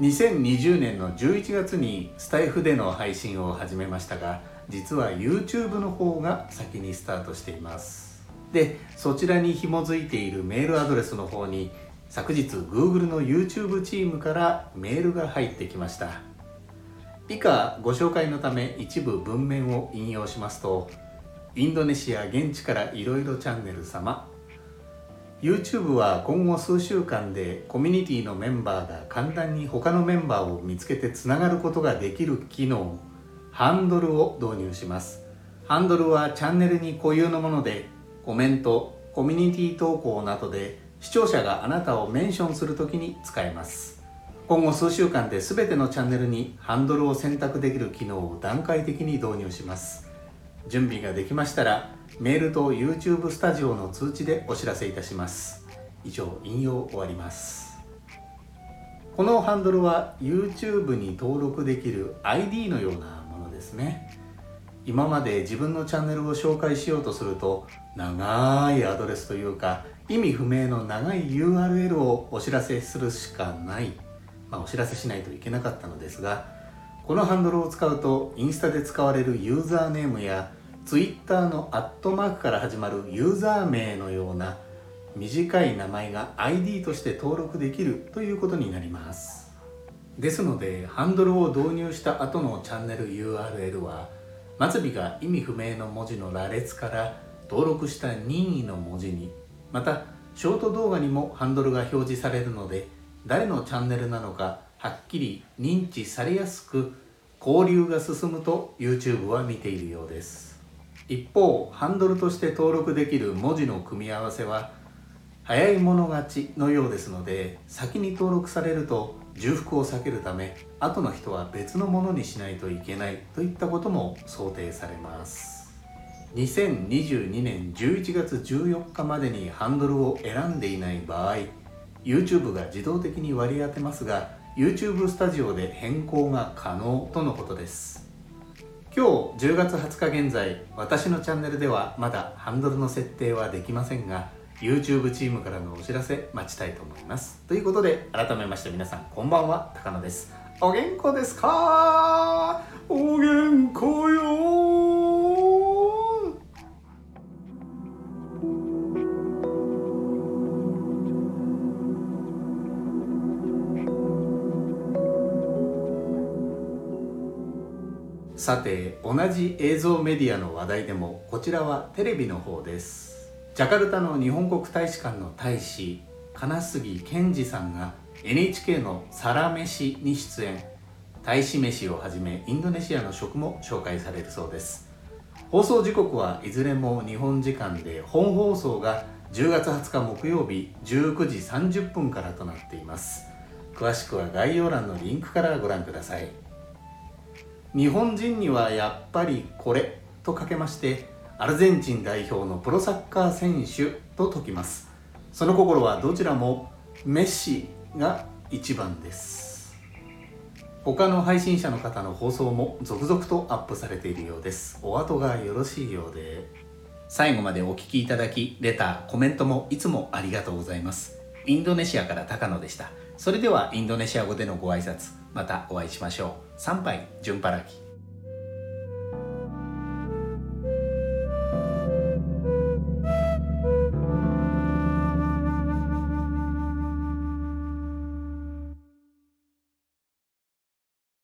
2020年の11月にスタイフでの配信を始めましたが実は YouTube の方が先にスタートしています。でそちらに紐づいているメールアドレスの方に昨日 Google の YouTube チームからメールが入ってきました。以下ご紹介のため一部文面を引用しますとインドネシア現地からいろいろチャンネル様 YouTube は今後数週間でコミュニティのメンバーが簡単に他のメンバーを見つけてつながることができる機能ハンドルを導入します。ハンドルはチャンネルに固有のものでコメントコミュニティ投稿などで視聴者があなたをメンションするときに使えます。今後数週間で全てのチャンネルにハンドルを選択できる機能を段階的に導入します。準備ができましたらメールと YouTube スタジオの通知でお知らせいたします。以上引用終わります。このハンドルは YouTube に登録できる ID のようなものですね。今まで自分のチャンネルを紹介しようとすると長いアドレスというか意味不明の長い URL をお知らせするしかない、まあ、お知らせしないといけなかったのですがこのハンドルを使うとインスタで使われるユーザーネームや Twitter のアットマークから始まるユーザー名のような短い名前が ID として登録できるということになりますですのでハンドルを導入した後のチャンネル URL は末尾が意味不明の文字の羅列から登録した任意の文字にまたショート動画にもハンドルが表示されるので誰のチャンネルなのかはっきり認知されやすく交流が進むと YouTube は見ているようです。一方ハンドルとして登録できる文字の組み合わせは早い者勝ちのようですので先に登録されると重複を避けるため後の人は別のものにしないといけないといったことも想定されます。2022年11月14日までにハンドルを選んでいない場合 YouTube が自動的に割り当てますが YouTube スタジオで変更が可能とのことです。今日10月20日現在私のチャンネルではまだハンドルの設定はできませんが YouTube チームからのお知らせ待ちたいと思います。ということで改めまして皆さんこんばんは高野です。お元気ですか？お元気。さて同じ映像メディアの話題でもこちらはテレビの方です。ジャカルタの日本国大使館の大使金杉健二さんが NHK の「サラメシ」に出演。大使飯をはじめインドネシアの食も紹介されるそうです。放送時刻はいずれも日本時間で本放送が10月20日木曜日19時30分からとなっています。詳しくは概要欄のリンクからご覧ください。日本人にはやっぱりこれとかけましてアルゼンチン代表のプロサッカー選手と解きます。その心はどちらもメッシが一番です。他の配信者の方の放送も続々とアップされているようです。お後がよろしいようで。最後までお聴きいただきレターコメントもいつもありがとうございます。インドネシアから高野でした。それではインドネシア語でのご挨拶またお会いしましょう。参拝順払き